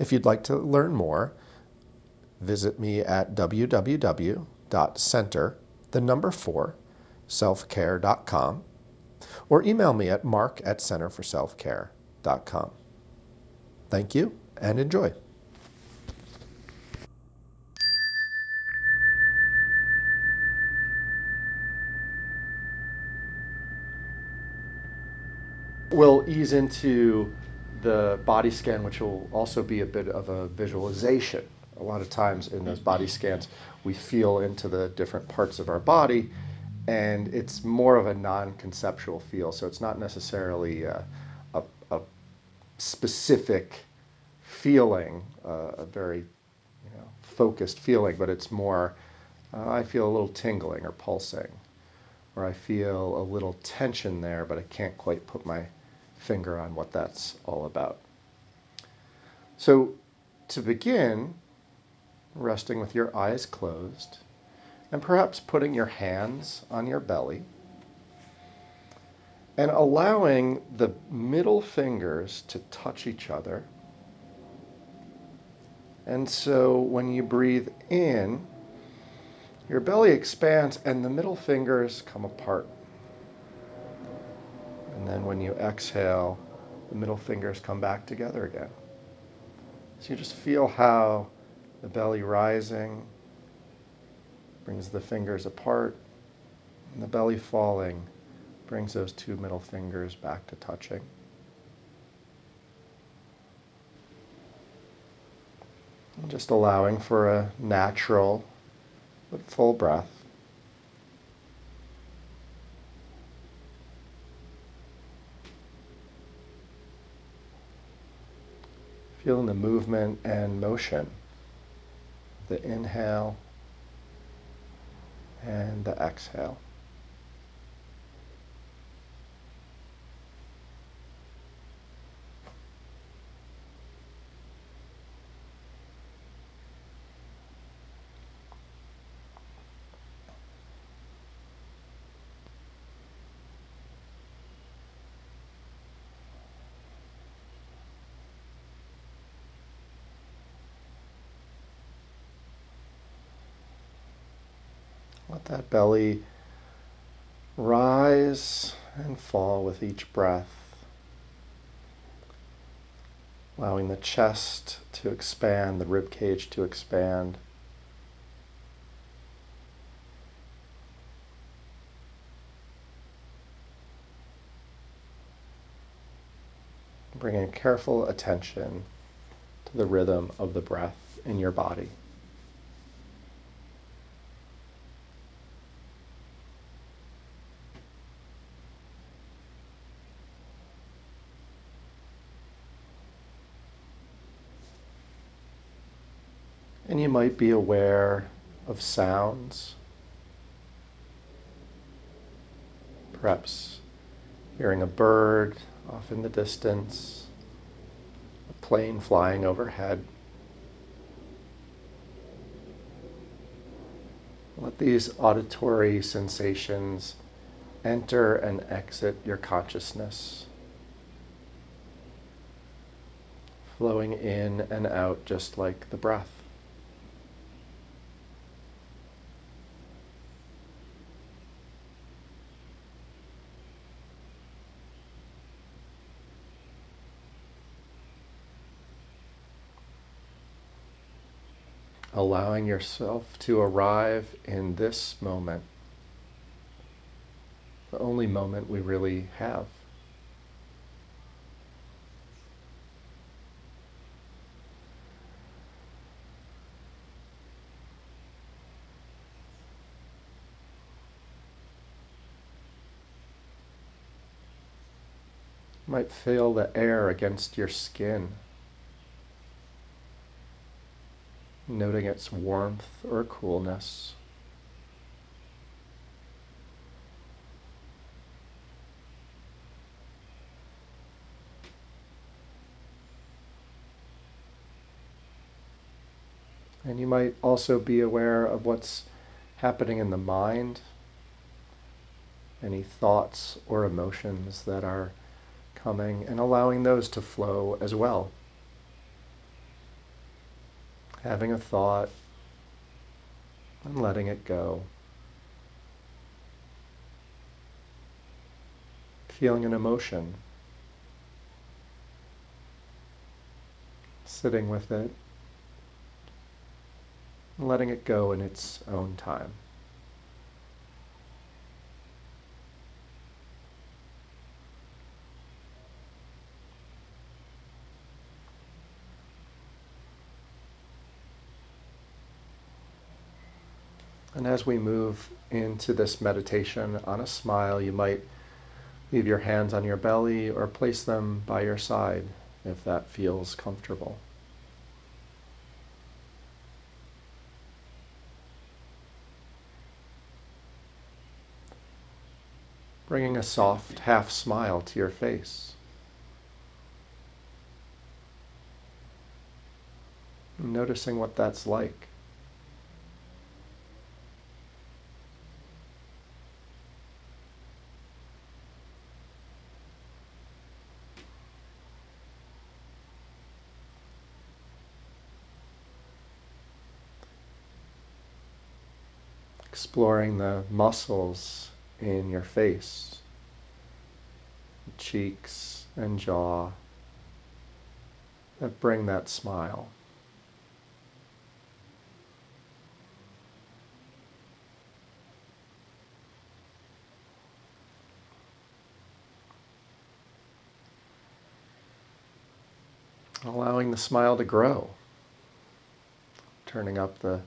If you'd like to learn more, visit me at www.center, the number four, selfcare.com, or email me at mark at centerforselfcare.com. Thank you and enjoy. We'll ease into the body scan, which will also be a bit of a visualization. A lot of times in those body scans, we feel into the different parts of our body, and it's more of a non conceptual feel. So it's not necessarily a, a, a specific feeling, uh, a very you know, focused feeling, but it's more uh, I feel a little tingling or pulsing, or I feel a little tension there, but I can't quite put my finger on what that's all about. So, to begin, resting with your eyes closed, and perhaps putting your hands on your belly, and allowing the middle fingers to touch each other. And so, when you breathe in, your belly expands and the middle fingers come apart. And then when you exhale, the middle fingers come back together again. So you just feel how the belly rising brings the fingers apart, and the belly falling brings those two middle fingers back to touching. And just allowing for a natural but full breath. Feeling the movement and motion, the inhale and the exhale. Let that belly rise and fall with each breath, allowing the chest to expand, the rib cage to expand. Bringing careful attention to the rhythm of the breath in your body. Might be aware of sounds, perhaps hearing a bird off in the distance, a plane flying overhead. Let these auditory sensations enter and exit your consciousness, flowing in and out just like the breath. Allowing yourself to arrive in this moment, the only moment we really have. might feel the air against your skin. Noting its warmth or coolness. And you might also be aware of what's happening in the mind, any thoughts or emotions that are coming, and allowing those to flow as well. Having a thought and letting it go. Feeling an emotion, sitting with it letting it go in its own time. As we move into this meditation on a smile, you might leave your hands on your belly or place them by your side if that feels comfortable. bringing a soft half smile to your face. Noticing what that's like. Exploring the muscles in your face, cheeks, and jaw that bring that smile. Allowing the smile to grow, turning up the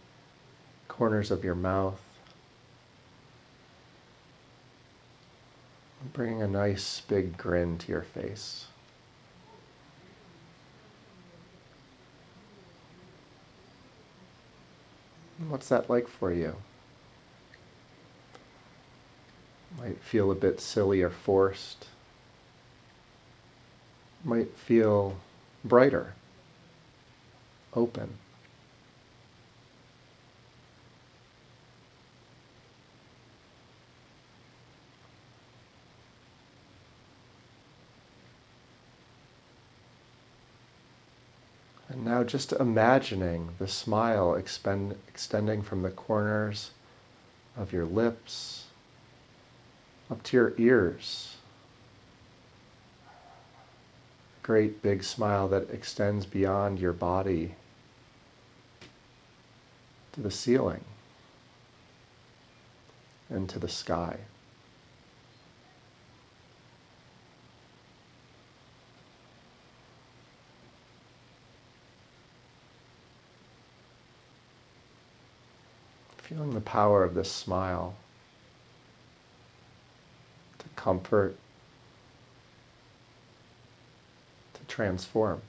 corners of your mouth, bringing a nice big grin to your face. What's that like for you? Might feel a bit silly or forced. Might feel brighter, open. Now just imagining the smile expend, extending from the corners of your lips up to your ears. A great big smile that extends beyond your body to the ceiling and to the sky. Feeling the power of this smile to comfort, to transform.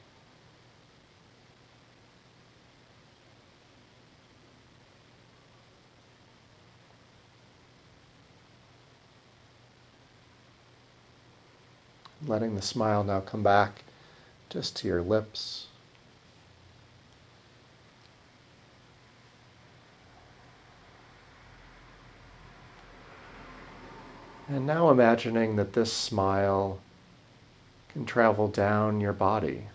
Letting the smile now come back just to your lips. And now imagining that this smile can travel down your body,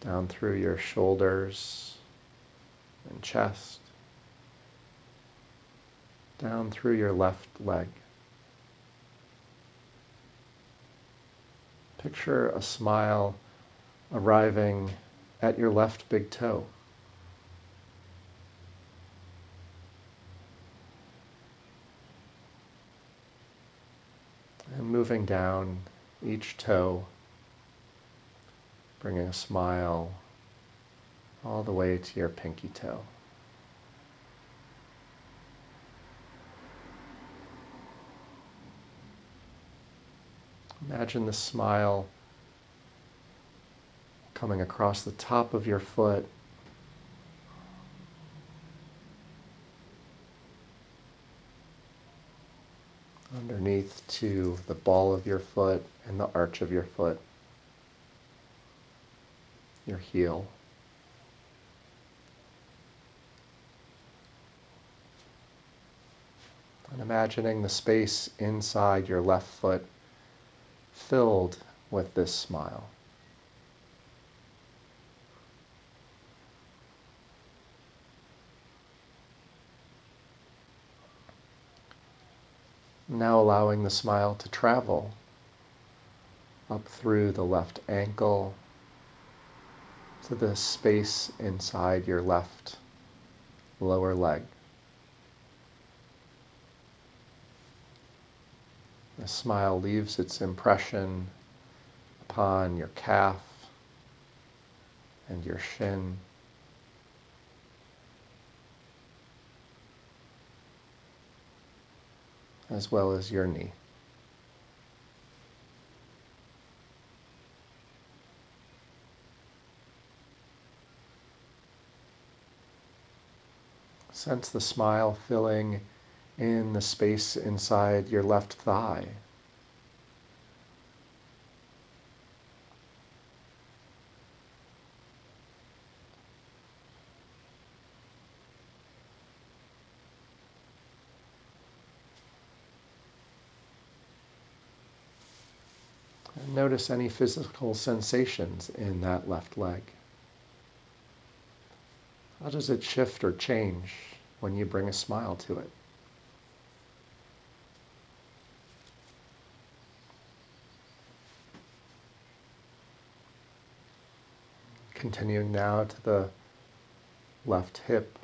down through your shoulders and chest, down through your left leg. Picture a smile arriving at your left big toe. Moving down each toe, bringing a smile all the way to your pinky toe. Imagine the smile coming across the top of your foot. To the ball of your foot and the arch of your foot, your heel. And imagining the space inside your left foot filled with this smile. Now allowing the smile to travel up through the left ankle to the space inside your left lower leg. The smile leaves its impression upon your calf and your shin. As well as your knee. Sense the smile filling in the space inside your left thigh. Notice any physical sensations in that left leg. How does it shift or change when you bring a smile to it? Continuing now to the left hip.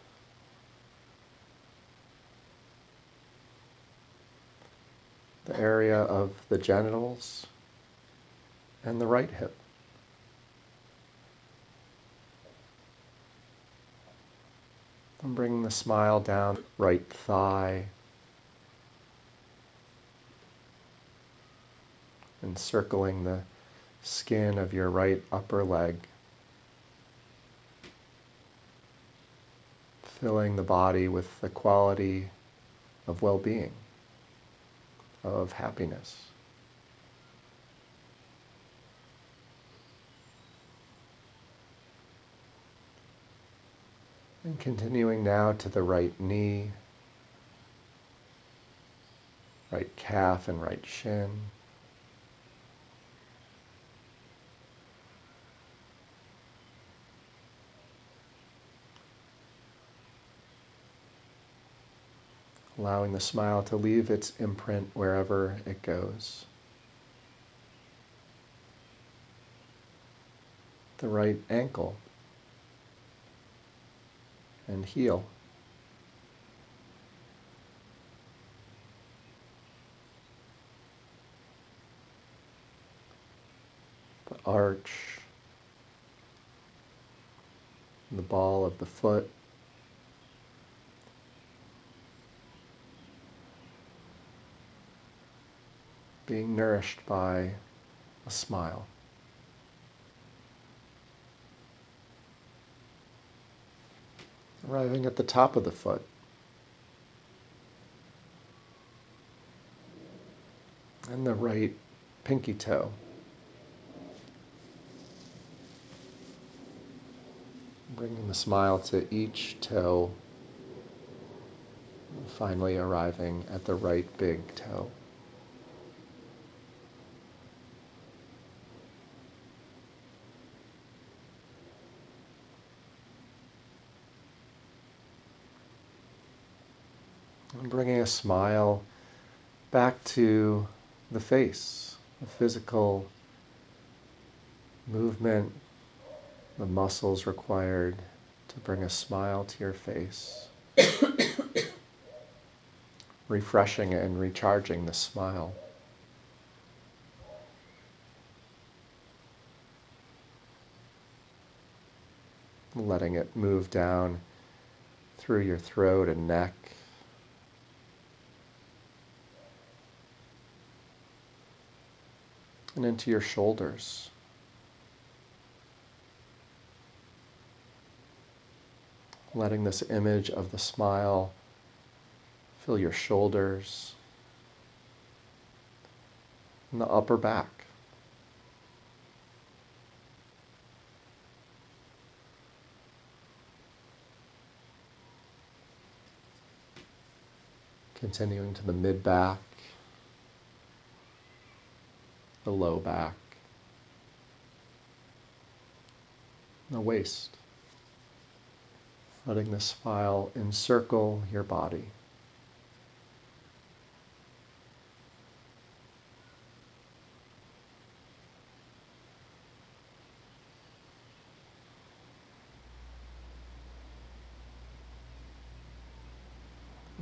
The area of the genitals and the right hip. And bringing the smile down right thigh. Encircling the skin of your right upper leg. filling the body with the quality of well being, of happiness. And continuing now to the right knee, right calf, and right shin. allowing the smile to leave its imprint wherever it goes. The right ankle and heel. The arch, the ball of the foot. being nourished by a smile. Arriving at the top of the foot. And the right pinky toe. Bringing the smile to each toe, finally arriving at the right big toe. And bringing a smile back to the face, the physical movement, the muscles required to bring a smile to your face. Refreshing and recharging the smile. Letting it move down through your throat and neck. and into your shoulders. Letting this image of the smile fill your shoulders and the upper back. Continuing to the mid back the low back, the waist. Letting the smile encircle your body.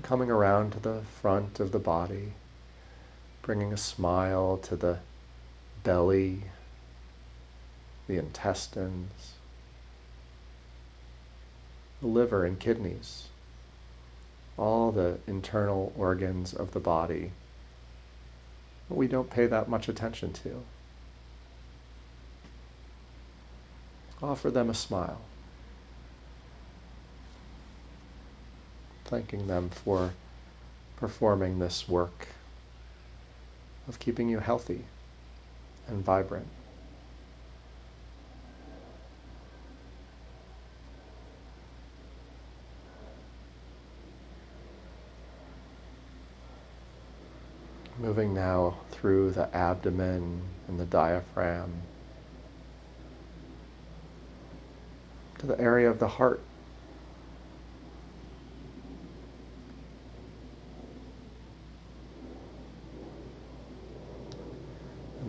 coming around to the front of the body, bringing a smile to the belly, the intestines, the liver and kidneys, all the internal organs of the body that we don't pay that much attention to. Offer them a smile. thanking them for performing this work of keeping you healthy and vibrant. Moving now through the abdomen and the diaphragm to the area of the heart.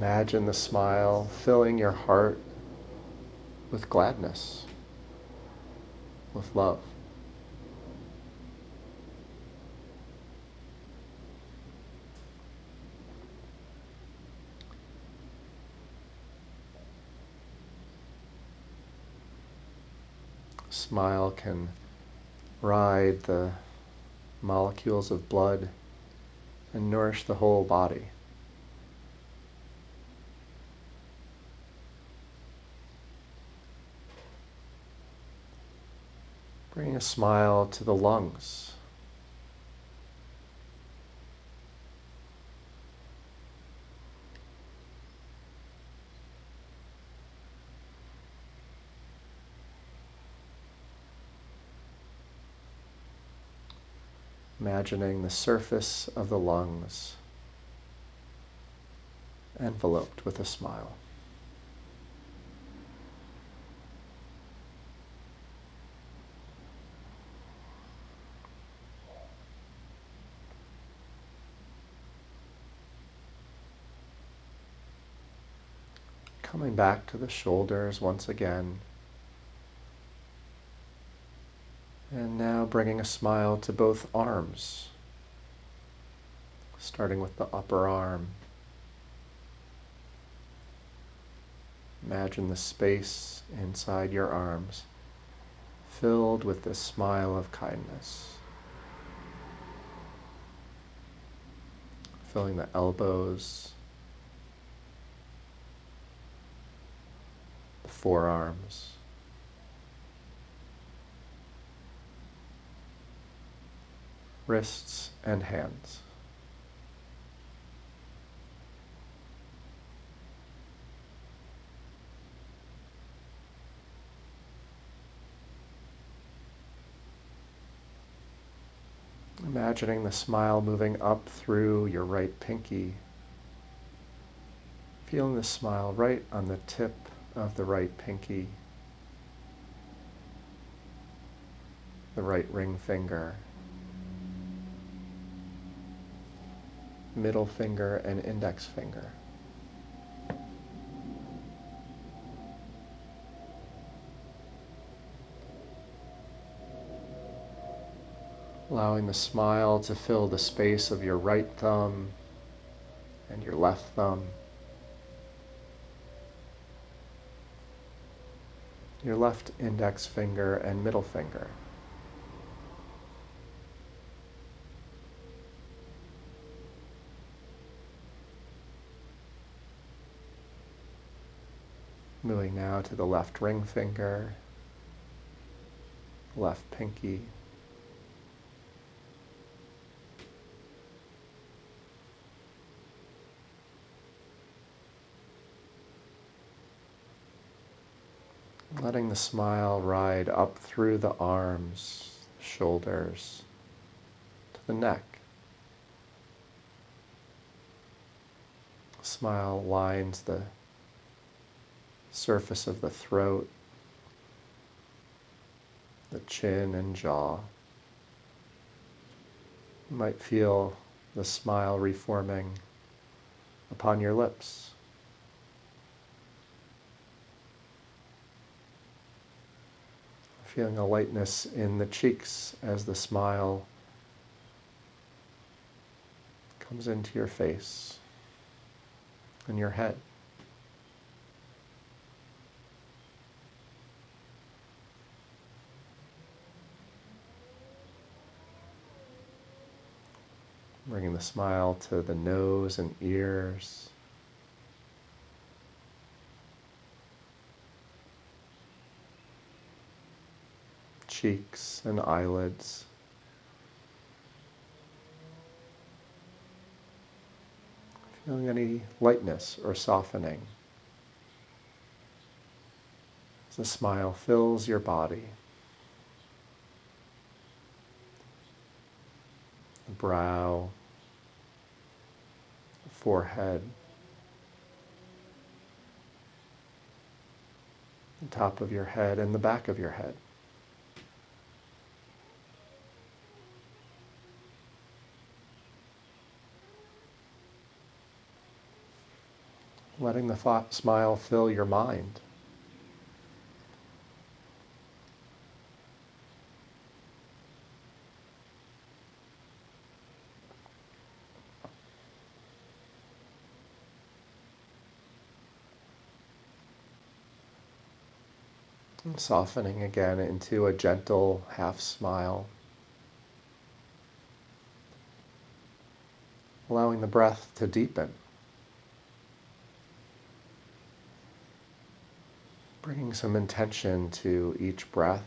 Imagine the smile filling your heart with gladness, with love. Smile can ride the molecules of blood and nourish the whole body. Smile to the lungs. Imagining the surface of the lungs enveloped with a smile. Back to the shoulders once again. And now bringing a smile to both arms, starting with the upper arm. Imagine the space inside your arms filled with this smile of kindness. Filling the elbows, forearms. Wrists and hands. Imagining the smile moving up through your right pinky. Feeling the smile right on the tip of the right pinky, the right ring finger, middle finger, and index finger. Allowing the smile to fill the space of your right thumb and your left thumb. Your left index finger and middle finger. Moving now to the left ring finger, left pinky. Letting the smile ride up through the arms, shoulders, to the neck. Smile lines the surface of the throat, the chin and jaw. You might feel the smile reforming upon your lips. Feeling a lightness in the cheeks as the smile comes into your face and your head. Bringing the smile to the nose and ears. Cheeks and eyelids. Feeling any lightness or softening as the smile fills your body. The brow, the forehead, the top of your head, and the back of your head. Letting the thought smile fill your mind. And softening again into a gentle half smile. Allowing the breath to deepen. Bringing some intention to each breath,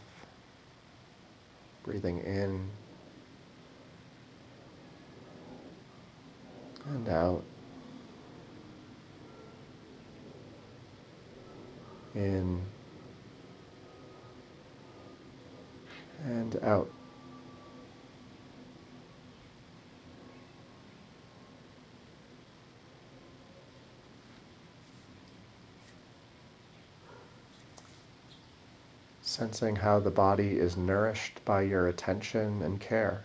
breathing in and out, in and out. Sensing how the body is nourished by your attention and care.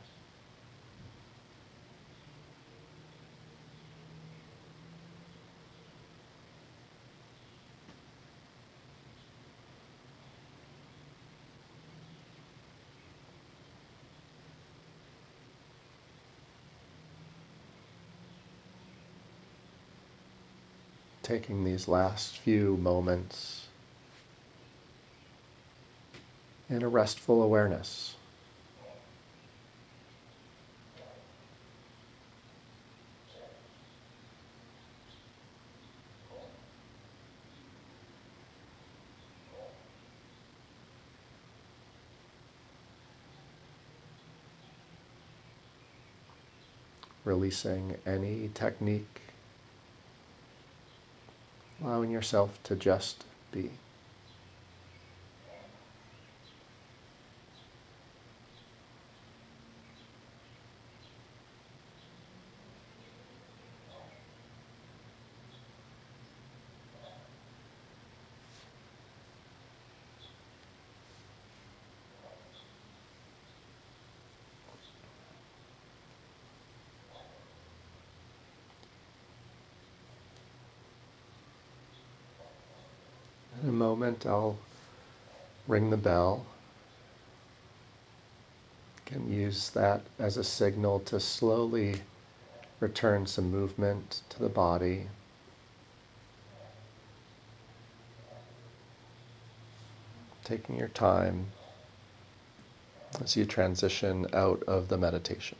Taking these last few moments in a restful awareness. Releasing any technique, allowing yourself to just be. Moment, I'll ring the bell. Can use that as a signal to slowly return some movement to the body. Taking your time as you transition out of the meditation.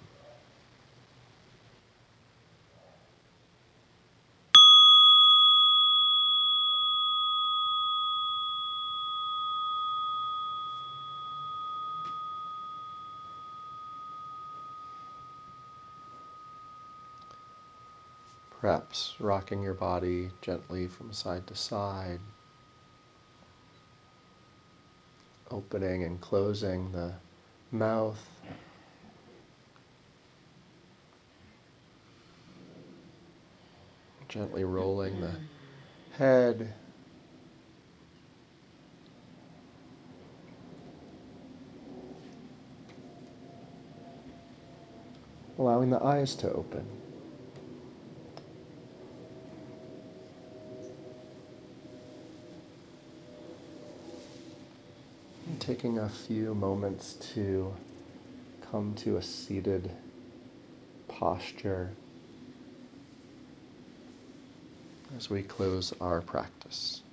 Rocking your body gently from side to side, opening and closing the mouth. Gently rolling the head. Allowing the eyes to open. Taking a few moments to come to a seated posture as we close our practice.